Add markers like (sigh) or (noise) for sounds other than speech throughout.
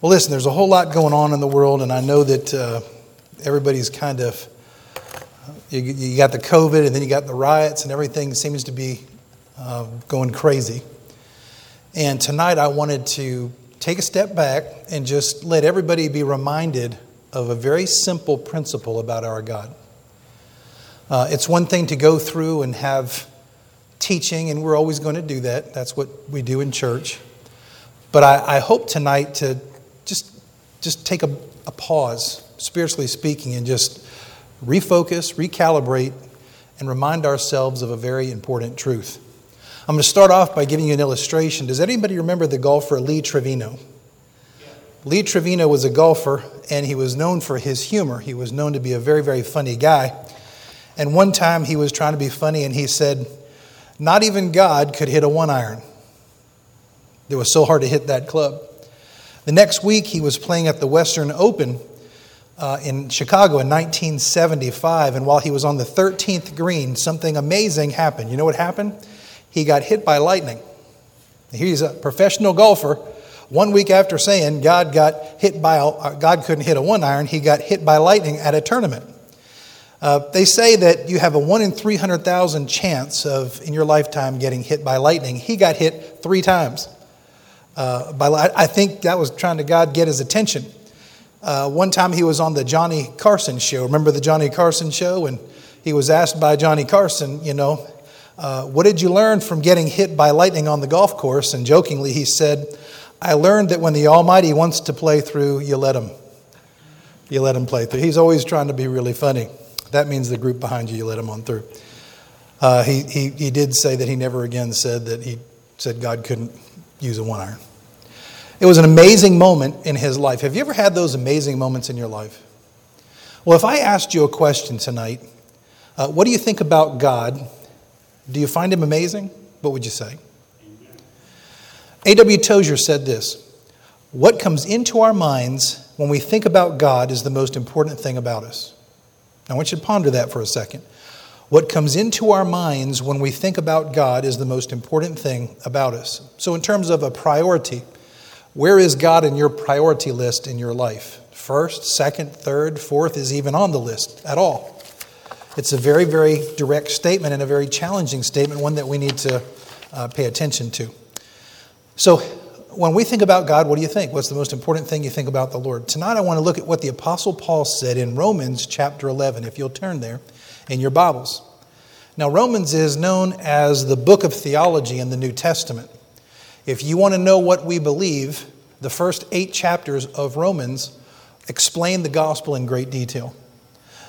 Well, listen, there's a whole lot going on in the world, and I know that uh, everybody's kind of, you, you, got the COVID, and then you got the riots, and everything seems to be uh, going crazy. And tonight I wanted to take a step back and just let everybody be reminded of a very simple principle about our God. Uh, it's one thing to go through and have teaching, and we're always going to do that. That's what we do in church. But I, I hope tonight to just, just take a, a pause, spiritually speaking, and just refocus, recalibrate, and remind ourselves of a very important truth. I'm going to start off by giving you an illustration. Does anybody remember the golfer Lee Trevino? Lee Trevino was a golfer, and he was known for his humor. He was known to be a very, very funny guy. And one time he was trying to be funny, and he said, Not even God could hit a one iron. It was so hard to hit that club. The next week, he was playing at the Western Open uh, in Chicago in 1975, and while he was on the 13th green, something amazing happened. You know what happened? He got hit by lightning. He's a professional golfer. One week after saying God got hit by a, God couldn't hit a one iron, he got hit by lightning at a tournament. Uh, they say that you have a one in 300,000 chance of in your lifetime getting hit by lightning. He got hit three times. Uh, by, I think that was trying to God get his attention. Uh, one time he was on the Johnny Carson show. Remember the Johnny Carson show? And he was asked by Johnny Carson, you know, uh, what did you learn from getting hit by lightning on the golf course? And jokingly, he said, I learned that when the Almighty wants to play through, you let him. You let him play through. He's always trying to be really funny. That means the group behind you, you let him on through. Uh, he, he, he did say that he never again said that he said God couldn't use a one iron. It was an amazing moment in his life. Have you ever had those amazing moments in your life? Well, if I asked you a question tonight, uh, what do you think about God? Do you find him amazing? What would you say? A.W. Tozer said this What comes into our minds when we think about God is the most important thing about us. I want you to ponder that for a second. What comes into our minds when we think about God is the most important thing about us. So, in terms of a priority, where is God in your priority list in your life? First, second, third, fourth is even on the list at all. It's a very, very direct statement and a very challenging statement, one that we need to uh, pay attention to. So, when we think about God, what do you think? What's the most important thing you think about the Lord? Tonight, I want to look at what the Apostle Paul said in Romans chapter 11, if you'll turn there in your Bibles. Now, Romans is known as the book of theology in the New Testament. If you want to know what we believe, the first eight chapters of Romans explain the gospel in great detail.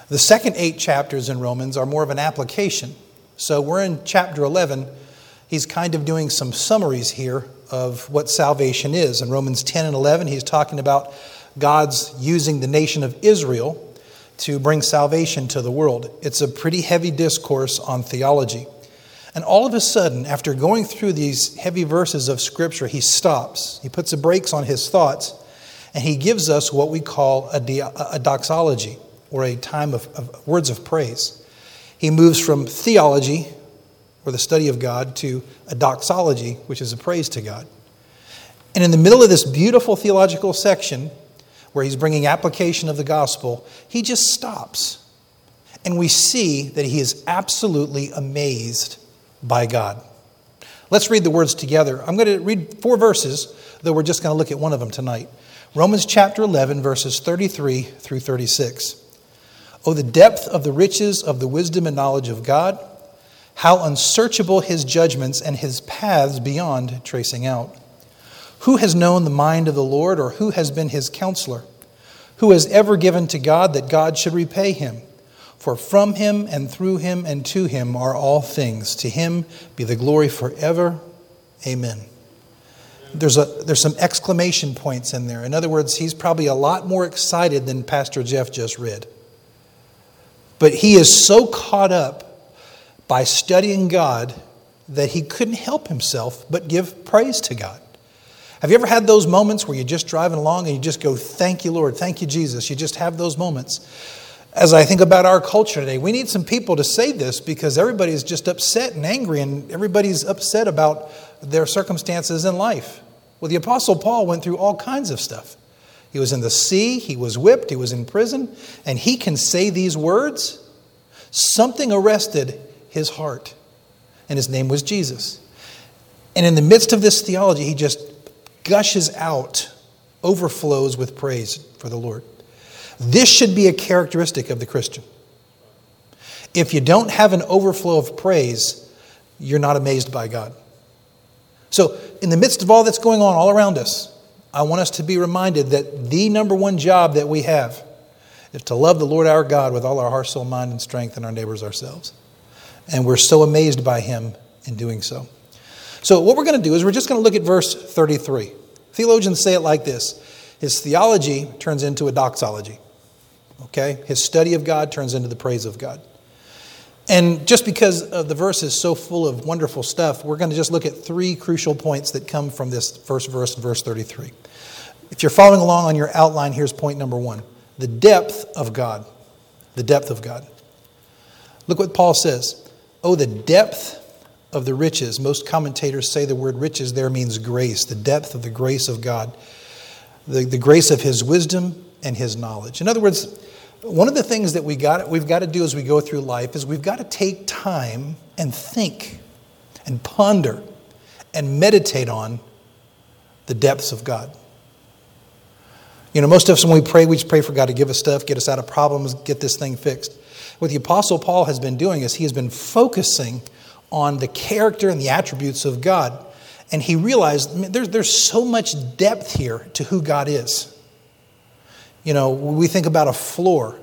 The second eight chapters in Romans are more of an application. So we're in chapter 11. He's kind of doing some summaries here of what salvation is. In Romans 10 and 11, he's talking about God's using the nation of Israel to bring salvation to the world. It's a pretty heavy discourse on theology. And all of a sudden, after going through these heavy verses of Scripture, he stops. He puts the brakes on his thoughts, and he gives us what we call a, a doxology, or a time of, of words of praise. He moves from theology, or the study of God, to a doxology, which is a praise to God. And in the middle of this beautiful theological section, where he's bringing application of the gospel, he just stops. And we see that he is absolutely amazed by God. Let's read the words together. I'm going to read four verses, though we're just going to look at one of them tonight. Romans chapter 11, verses 33 through 36. Oh, the depth of the riches of the wisdom and knowledge of God! How unsearchable his judgments and his paths beyond tracing out. Who has known the mind of the Lord, or who has been his counselor? Who has ever given to God that God should repay him? For from him and through him and to him are all things. To him be the glory forever. Amen. There's, a, there's some exclamation points in there. In other words, he's probably a lot more excited than Pastor Jeff just read. But he is so caught up by studying God that he couldn't help himself but give praise to God. Have you ever had those moments where you're just driving along and you just go, Thank you, Lord, thank you, Jesus? You just have those moments as I think about our culture today, we need some people to say this because everybody's just upset and angry, and everybody's upset about their circumstances in life. Well, the Apostle Paul went through all kinds of stuff. He was in the sea, he was whipped, he was in prison, and he can say these words. Something arrested his heart, and his name was Jesus. And in the midst of this theology, he just gushes out, overflows with praise for the Lord. This should be a characteristic of the Christian. If you don't have an overflow of praise, you're not amazed by God. So, in the midst of all that's going on all around us, I want us to be reminded that the number one job that we have is to love the Lord our God with all our heart, soul, mind, and strength, and our neighbors ourselves. And we're so amazed by Him in doing so. So, what we're going to do is we're just going to look at verse 33. Theologians say it like this His theology turns into a doxology. Okay? His study of God turns into the praise of God. And just because the verse is so full of wonderful stuff, we're going to just look at three crucial points that come from this first verse, verse 33. If you're following along on your outline, here's point number one the depth of God. The depth of God. Look what Paul says. Oh, the depth of the riches. Most commentators say the word riches there means grace, the depth of the grace of God, the, the grace of his wisdom and his knowledge. In other words, one of the things that we got, we've got to do as we go through life is we've got to take time and think and ponder and meditate on the depths of God. You know, most of us, when we pray, we just pray for God to give us stuff, get us out of problems, get this thing fixed. What the Apostle Paul has been doing is he has been focusing on the character and the attributes of God. And he realized there's, there's so much depth here to who God is. You know, we think about a floor,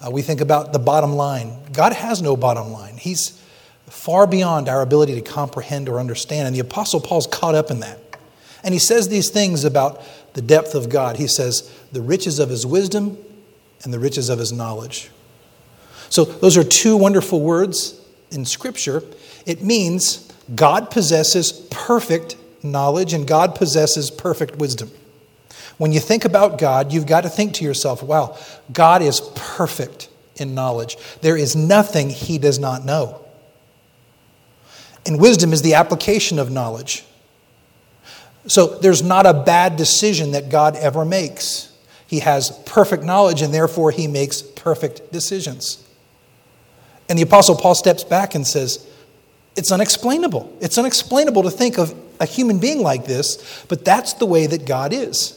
uh, we think about the bottom line. God has no bottom line, He's far beyond our ability to comprehend or understand. And the Apostle Paul's caught up in that. And he says these things about the depth of God. He says, the riches of His wisdom and the riches of His knowledge. So, those are two wonderful words in Scripture. It means God possesses perfect knowledge and God possesses perfect wisdom. When you think about God, you've got to think to yourself, wow, God is perfect in knowledge. There is nothing he does not know. And wisdom is the application of knowledge. So there's not a bad decision that God ever makes. He has perfect knowledge, and therefore he makes perfect decisions. And the Apostle Paul steps back and says, It's unexplainable. It's unexplainable to think of a human being like this, but that's the way that God is.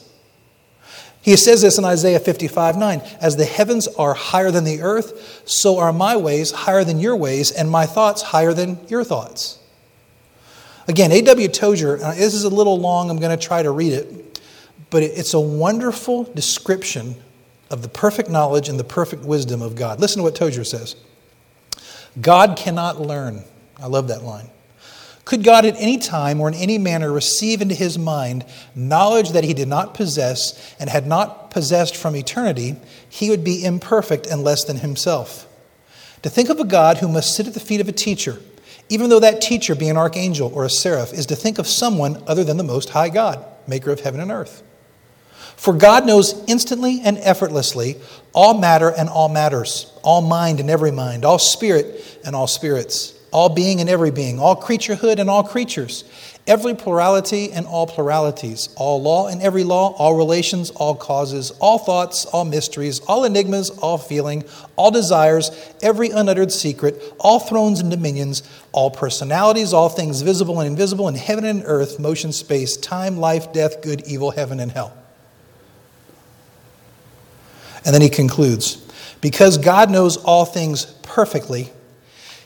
He says this in Isaiah 55 9 As the heavens are higher than the earth, so are my ways higher than your ways, and my thoughts higher than your thoughts. Again, A.W. Tozer, this is a little long, I'm going to try to read it, but it's a wonderful description of the perfect knowledge and the perfect wisdom of God. Listen to what Tozer says God cannot learn. I love that line. Could God at any time or in any manner receive into his mind knowledge that he did not possess and had not possessed from eternity, he would be imperfect and less than himself. To think of a God who must sit at the feet of a teacher, even though that teacher be an archangel or a seraph, is to think of someone other than the Most High God, maker of heaven and earth. For God knows instantly and effortlessly all matter and all matters, all mind and every mind, all spirit and all spirits all being and every being, all creaturehood and all creatures, every plurality and all pluralities, all law and every law, all relations, all causes, all thoughts, all mysteries, all enigmas, all feeling, all desires, every unuttered secret, all thrones and dominions, all personalities, all things visible and invisible in heaven and earth, motion, space, time, life, death, good, evil, heaven, and hell. And then he concludes because God knows all things perfectly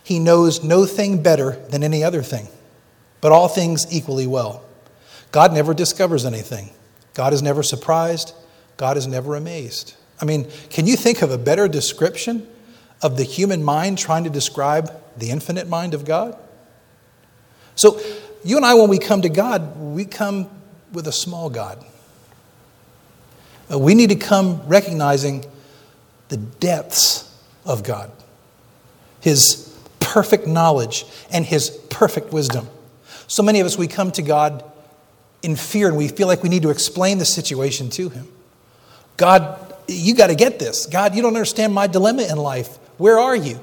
he knows no thing better than any other thing, but all things equally well. God never discovers anything. God is never surprised. God is never amazed. I mean, can you think of a better description of the human mind trying to describe the infinite mind of God? So, you and I, when we come to God, we come with a small God. Uh, we need to come recognizing the depths of God, His perfect knowledge and his perfect wisdom. So many of us, we come to God in fear and we feel like we need to explain the situation to him. God, you got to get this. God, you don't understand my dilemma in life. Where are you?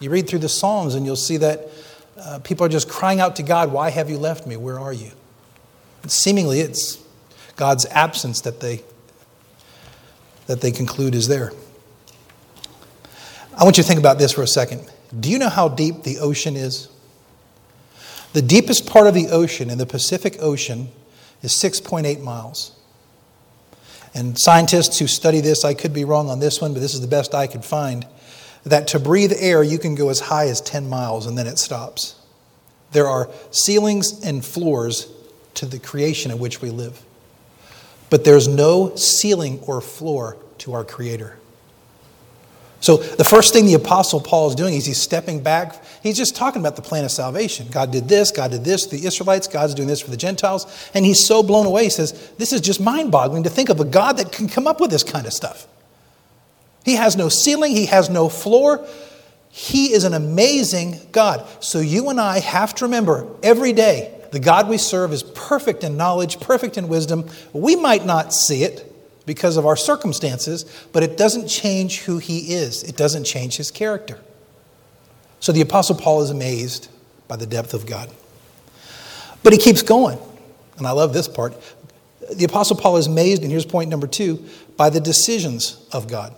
You read through the Psalms and you'll see that uh, people are just crying out to God, Why have you left me? Where are you? And seemingly, it's God's absence that they that they conclude is there. I want you to think about this for a second. Do you know how deep the ocean is? The deepest part of the ocean in the Pacific Ocean is 6.8 miles. And scientists who study this, I could be wrong on this one, but this is the best I could find, that to breathe air, you can go as high as 10 miles and then it stops. There are ceilings and floors to the creation in which we live. But there's no ceiling or floor to our Creator. So, the first thing the Apostle Paul is doing is he's stepping back. He's just talking about the plan of salvation. God did this, God did this the Israelites, God's doing this for the Gentiles. And he's so blown away. He says, This is just mind boggling to think of a God that can come up with this kind of stuff. He has no ceiling, he has no floor. He is an amazing God. So, you and I have to remember every day the God we serve is perfect in knowledge, perfect in wisdom. We might not see it because of our circumstances, but it doesn't change who he is, it doesn't change his character. So the Apostle Paul is amazed by the depth of God. But he keeps going, and I love this part. The Apostle Paul is amazed, and here's point number two, by the decisions of God.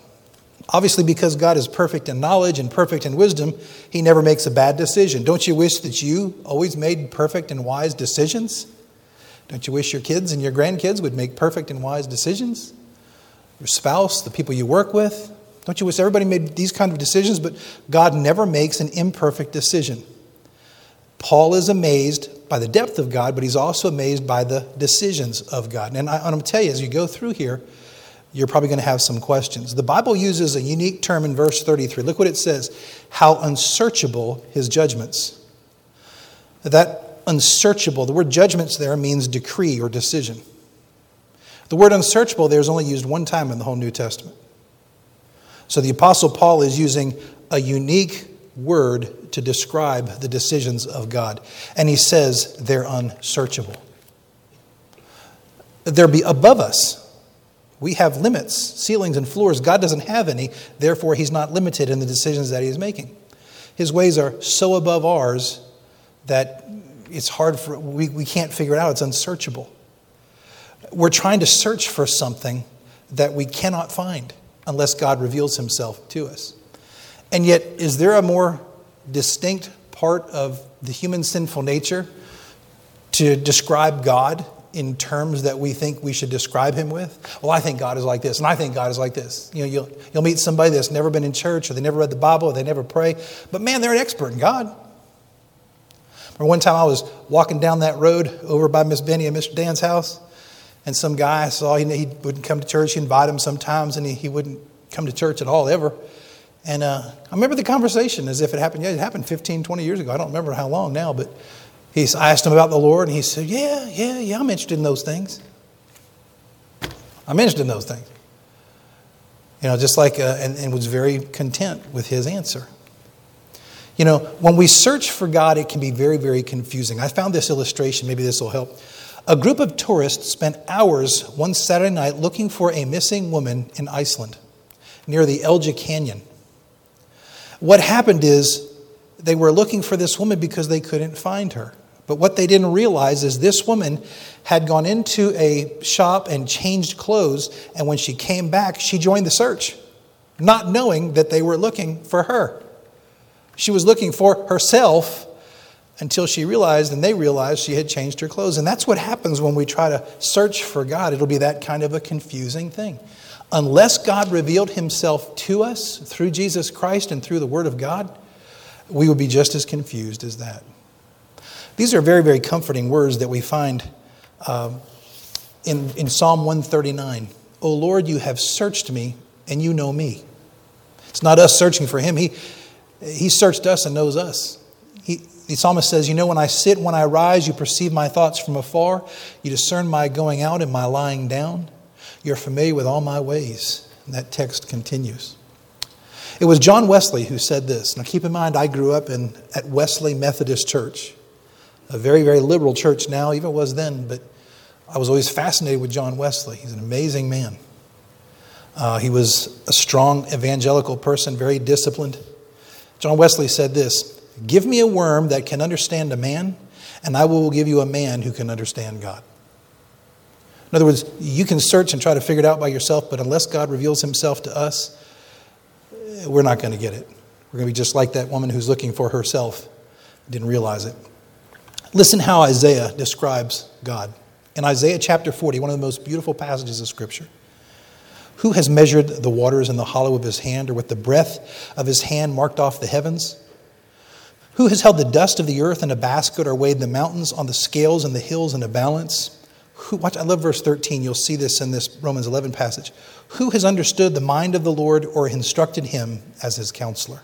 Obviously, because God is perfect in knowledge and perfect in wisdom, he never makes a bad decision. Don't you wish that you always made perfect and wise decisions? Don't you wish your kids and your grandkids would make perfect and wise decisions? Your spouse, the people you work with. Don't you wish everybody made these kind of decisions? But God never makes an imperfect decision. Paul is amazed by the depth of God, but he's also amazed by the decisions of God. And I, am going to tell you, as you go through here, you're probably going to have some questions. The Bible uses a unique term in verse 33. Look what it says how unsearchable his judgments. That unsearchable, the word judgments there means decree or decision. The word unsearchable there is only used one time in the whole New Testament. So the Apostle Paul is using a unique word to describe the decisions of God. And he says they're unsearchable. They're be above us. We have limits, ceilings, and floors. God doesn't have any, therefore, he's not limited in the decisions that he is making. His ways are so above ours that it's hard for, we, we can't figure it out. It's unsearchable. We're trying to search for something that we cannot find unless God reveals himself to us. And yet, is there a more distinct part of the human sinful nature to describe God in terms that we think we should describe him with? Well, I think God is like this, and I think God is like this. You know, you'll, you'll meet somebody that's never been in church, or they never read the Bible, or they never pray, but man, they're an expert in God. Or one time I was walking down that road over by Miss Benny and Mr. Dan's house, and some guy I saw, he, he wouldn't come to church. He invited him sometimes, and he, he wouldn't come to church at all, ever. And uh, I remember the conversation as if it happened. Yeah, it happened 15, 20 years ago. I don't remember how long now, but he's, I asked him about the Lord, and he said, Yeah, yeah, yeah, I'm interested in those things. I'm interested in those things. You know, just like, uh, and, and was very content with his answer. You know, when we search for God, it can be very, very confusing. I found this illustration, maybe this will help. A group of tourists spent hours one Saturday night looking for a missing woman in Iceland near the Elja Canyon. What happened is they were looking for this woman because they couldn't find her. But what they didn't realize is this woman had gone into a shop and changed clothes, and when she came back, she joined the search, not knowing that they were looking for her. She was looking for herself until she realized and they realized she had changed her clothes. And that's what happens when we try to search for God. It'll be that kind of a confusing thing. Unless God revealed himself to us through Jesus Christ and through the Word of God, we would be just as confused as that. These are very, very comforting words that we find um, in, in Psalm 139. O Lord, you have searched me and you know me. It's not us searching for him. He, he searched us and knows us. He, the psalmist says, You know, when I sit, when I rise, you perceive my thoughts from afar. You discern my going out and my lying down. You're familiar with all my ways. And that text continues. It was John Wesley who said this. Now, keep in mind, I grew up in, at Wesley Methodist Church, a very, very liberal church now, even was then, but I was always fascinated with John Wesley. He's an amazing man. Uh, he was a strong evangelical person, very disciplined. John Wesley said this Give me a worm that can understand a man, and I will give you a man who can understand God. In other words, you can search and try to figure it out by yourself, but unless God reveals himself to us, eh, we're not going to get it. We're going to be just like that woman who's looking for herself, didn't realize it. Listen how Isaiah describes God. In Isaiah chapter 40, one of the most beautiful passages of Scripture. Who has measured the waters in the hollow of his hand, or with the breath of his hand marked off the heavens? Who has held the dust of the earth in a basket, or weighed the mountains on the scales and the hills in a balance? Who, watch, I love verse 13. You'll see this in this Romans 11 passage. Who has understood the mind of the Lord, or instructed him as his counselor?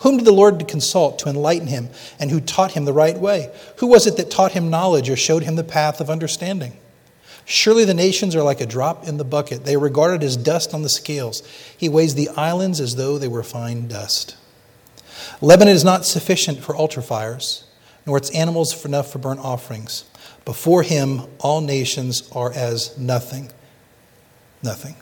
Whom did the Lord consult to enlighten him, and who taught him the right way? Who was it that taught him knowledge or showed him the path of understanding? Surely the nations are like a drop in the bucket. They are regarded as dust on the scales. He weighs the islands as though they were fine dust. Lebanon is not sufficient for altar fires, nor its animals enough for burnt offerings. Before him, all nations are as nothing. Nothing.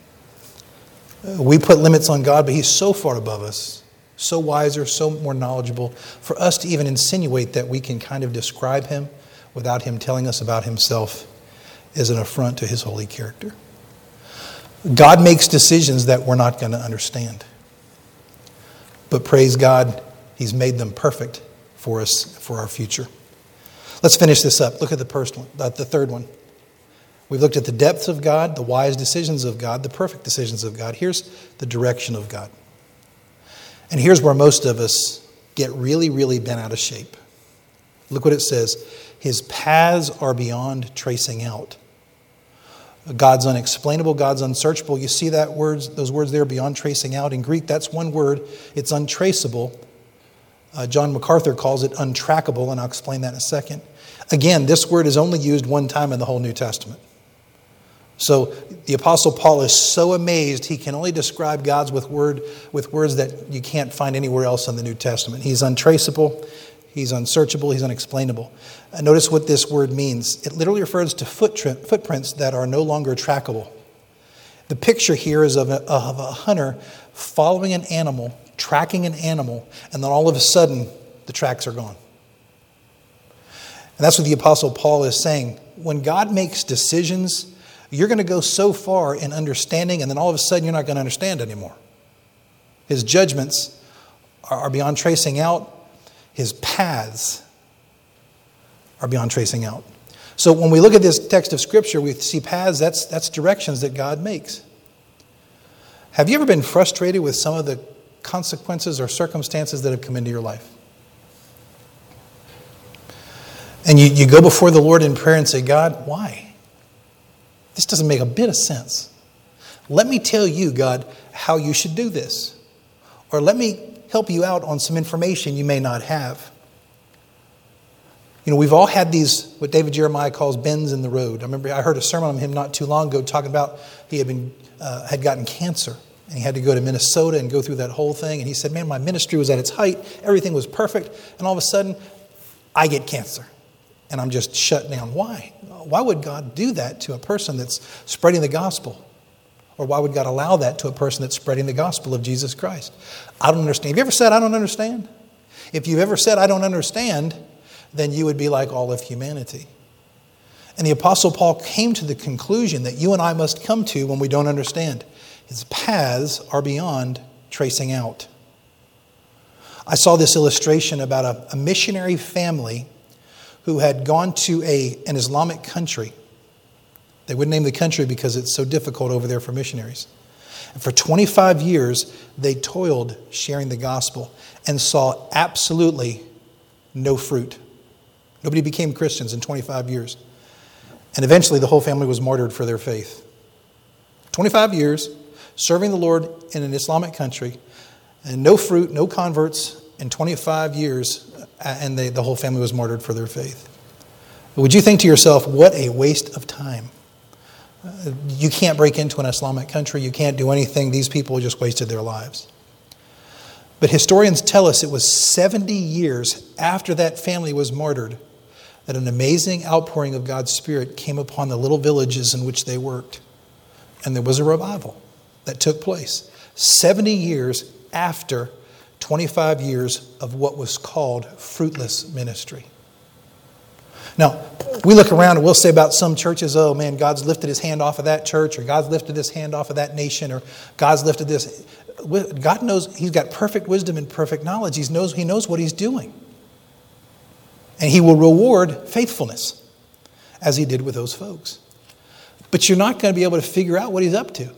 Uh, we put limits on God, but he's so far above us so wiser, so more knowledgeable, for us to even insinuate that we can kind of describe him without him telling us about himself is an affront to his holy character. God makes decisions that we're not going to understand. But praise God, he's made them perfect for us for our future. Let's finish this up. Look at the first one, uh, the third one. We've looked at the depths of God, the wise decisions of God, the perfect decisions of God. Here's the direction of God. And here's where most of us get really, really bent out of shape. Look what it says His paths are beyond tracing out. God's unexplainable, God's unsearchable. You see that words, those words there, beyond tracing out. In Greek, that's one word. It's untraceable. Uh, John MacArthur calls it untrackable, and I'll explain that in a second. Again, this word is only used one time in the whole New Testament. So the Apostle Paul is so amazed he can only describe God's with, word, with words that you can't find anywhere else in the New Testament. He's untraceable, he's unsearchable, he's unexplainable. Uh, notice what this word means. It literally refers to footprints that are no longer trackable. The picture here is of a, of a hunter following an animal, tracking an animal, and then all of a sudden the tracks are gone. And that's what the Apostle Paul is saying. When God makes decisions, you're going to go so far in understanding, and then all of a sudden you're not going to understand anymore. His judgments are beyond tracing out, his paths are beyond tracing out. So when we look at this text of Scripture, we see paths, that's, that's directions that God makes. Have you ever been frustrated with some of the consequences or circumstances that have come into your life? And you, you go before the Lord in prayer and say, God, why? This doesn't make a bit of sense. Let me tell you, God, how you should do this. Or let me help you out on some information you may not have. You know, we've all had these, what David Jeremiah calls bends in the road. I remember I heard a sermon on him not too long ago talking about he had, been, uh, had gotten cancer and he had to go to Minnesota and go through that whole thing. And he said, Man, my ministry was at its height, everything was perfect, and all of a sudden, I get cancer and I'm just shut down. Why? Why would God do that to a person that's spreading the gospel? Or why would God allow that to a person that's spreading the gospel of Jesus Christ? I don't understand. Have you ever said, I don't understand? If you've ever said, I don't understand, then you would be like all of humanity. And the Apostle Paul came to the conclusion that you and I must come to when we don't understand. His paths are beyond tracing out. I saw this illustration about a, a missionary family who had gone to a, an Islamic country. They wouldn't name the country because it's so difficult over there for missionaries. And for 25 years, they toiled sharing the gospel and saw absolutely no fruit. Nobody became Christians in 25 years. And eventually, the whole family was martyred for their faith. 25 years serving the Lord in an Islamic country, and no fruit, no converts in 25 years and they, the whole family was martyred for their faith. Would you think to yourself, what a waste of time? Uh, you can't break into an Islamic country, you can't do anything. These people just wasted their lives. But historians tell us it was 70 years after that family was martyred that an amazing outpouring of God's Spirit came upon the little villages in which they worked. And there was a revival that took place 70 years after 25 years of what was called fruitless ministry. Now, we look around and we'll say about some churches, oh man, God's lifted his hand off of that church, or God's lifted his hand off of that nation, or God's lifted this. God knows he's got perfect wisdom and perfect knowledge. He knows, he knows what he's doing. And he will reward faithfulness, as he did with those folks. But you're not going to be able to figure out what he's up to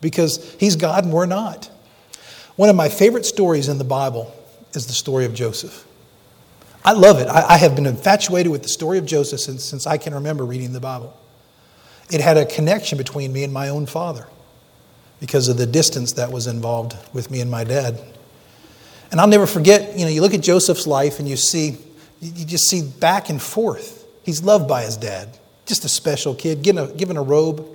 because he's God and we're not. One of my favorite stories in the Bible is the story of Joseph. I love it. I, I have been infatuated with the story of Joseph since, since I can remember reading the Bible. It had a connection between me and my own father because of the distance that was involved with me and my dad. And I'll never forget, you know, you look at Joseph's life and you see, you just see back and forth. He's loved by his dad, just a special kid, given a, given a robe.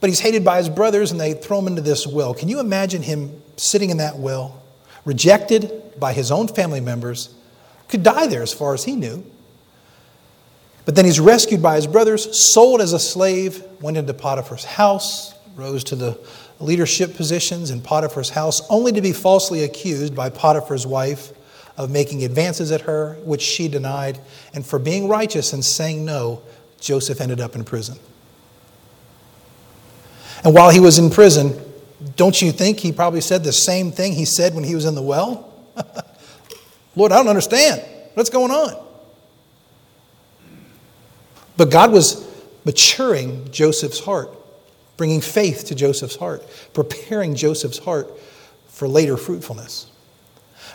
But he's hated by his brothers and they throw him into this well. Can you imagine him sitting in that well, rejected by his own family members, could die there as far as he knew? But then he's rescued by his brothers, sold as a slave, went into Potiphar's house, rose to the leadership positions in Potiphar's house, only to be falsely accused by Potiphar's wife of making advances at her, which she denied. And for being righteous and saying no, Joseph ended up in prison. And while he was in prison, don't you think he probably said the same thing he said when he was in the well? (laughs) Lord, I don't understand. What's going on? But God was maturing Joseph's heart bringing faith to Joseph's heart, preparing Joseph's heart for later fruitfulness.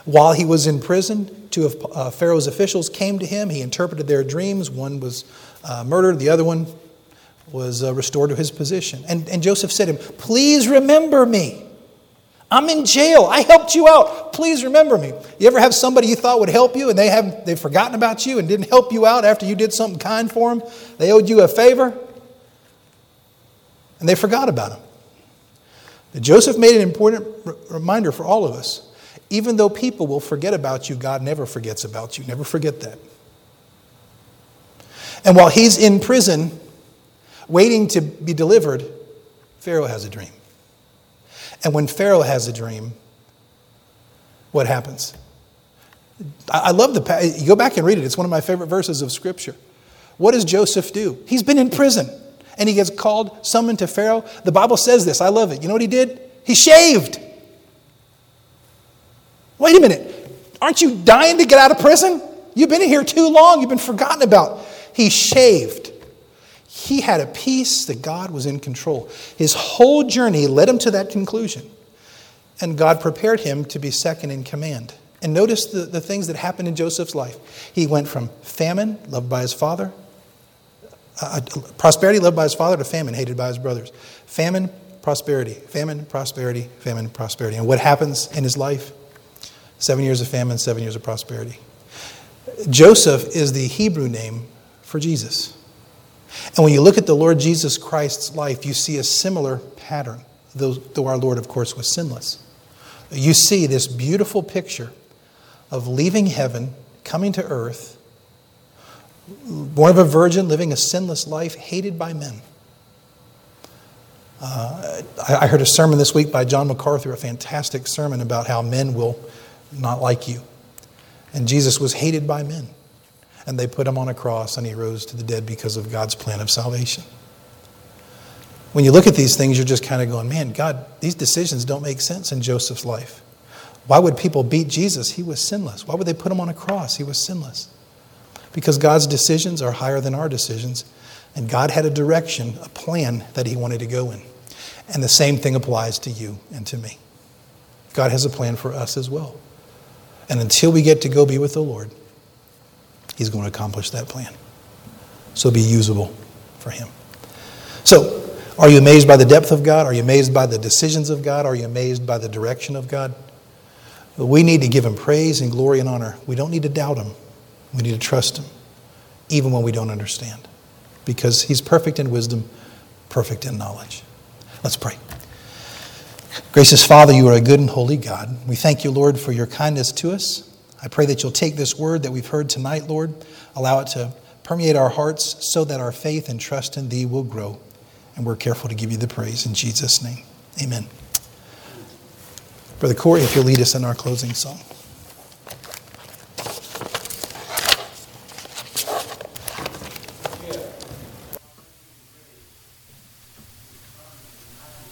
While he was in prison, two of uh, Pharaoh's officials came to him. He interpreted their dreams. One was uh, murdered, the other one was uh, restored to his position. And, and Joseph said to him, Please remember me. I'm in jail. I helped you out. Please remember me. You ever have somebody you thought would help you and they have they've forgotten about you and didn't help you out after you did something kind for them? They owed you a favor? and they forgot about him. Joseph made an important reminder for all of us. Even though people will forget about you, God never forgets about you. Never forget that. And while he's in prison, waiting to be delivered, Pharaoh has a dream. And when Pharaoh has a dream, what happens? I love the. You go back and read it. It's one of my favorite verses of Scripture. What does Joseph do? He's been in prison and he gets called, summoned to Pharaoh. The Bible says this. I love it. You know what he did? He shaved. Wait a minute. Aren't you dying to get out of prison? You've been in here too long. You've been forgotten about. He shaved. He had a peace that God was in control. His whole journey led him to that conclusion. And God prepared him to be second in command. And notice the, the things that happened in Joseph's life. He went from famine, loved by his father, uh, prosperity loved by his father to famine hated by his brothers. Famine, prosperity, famine, prosperity, famine, prosperity. And what happens in his life? Seven years of famine, seven years of prosperity. Joseph is the Hebrew name for Jesus. And when you look at the Lord Jesus Christ's life, you see a similar pattern, though, though our Lord, of course, was sinless. You see this beautiful picture of leaving heaven, coming to earth, born of a virgin, living a sinless life, hated by men. Uh, I, heard a sermon this week by John MacArthur, a fantastic sermon about how men will not like you. And Jesus was hated by men. And they put him on a cross and he rose to the dead because of God's plan of salvation. When you look at these things, you're just kind of going, man, God, these decisions don't make sense in Joseph's life. Why would people beat Jesus? He was sinless. Why would they put him on a cross? He was sinless because God's decisions are higher than our decisions. And God had a direction, a plan that He wanted to go in. And the same thing applies to you and to me. God has a plan for us as well. And until we get to go be with the Lord, He's going to accomplish that plan. So be usable for Him. So, are you amazed by the depth of God? Are you amazed by the decisions of God? Are you amazed by the direction of God? We need to give Him praise and glory and honor. We don't need to doubt Him. We need to trust Him, even when we don't understand, because He's perfect in wisdom, perfect in knowledge. Let's pray. Gracious Father, you are a good and holy God. We thank you, Lord, for your kindness to us. I pray that you'll take this word that we've heard tonight, Lord, allow it to permeate our hearts so that our faith and trust in Thee will grow. And we're careful to give you the praise in Jesus' name. Amen. Brother Corey, if you'll lead us in our closing song.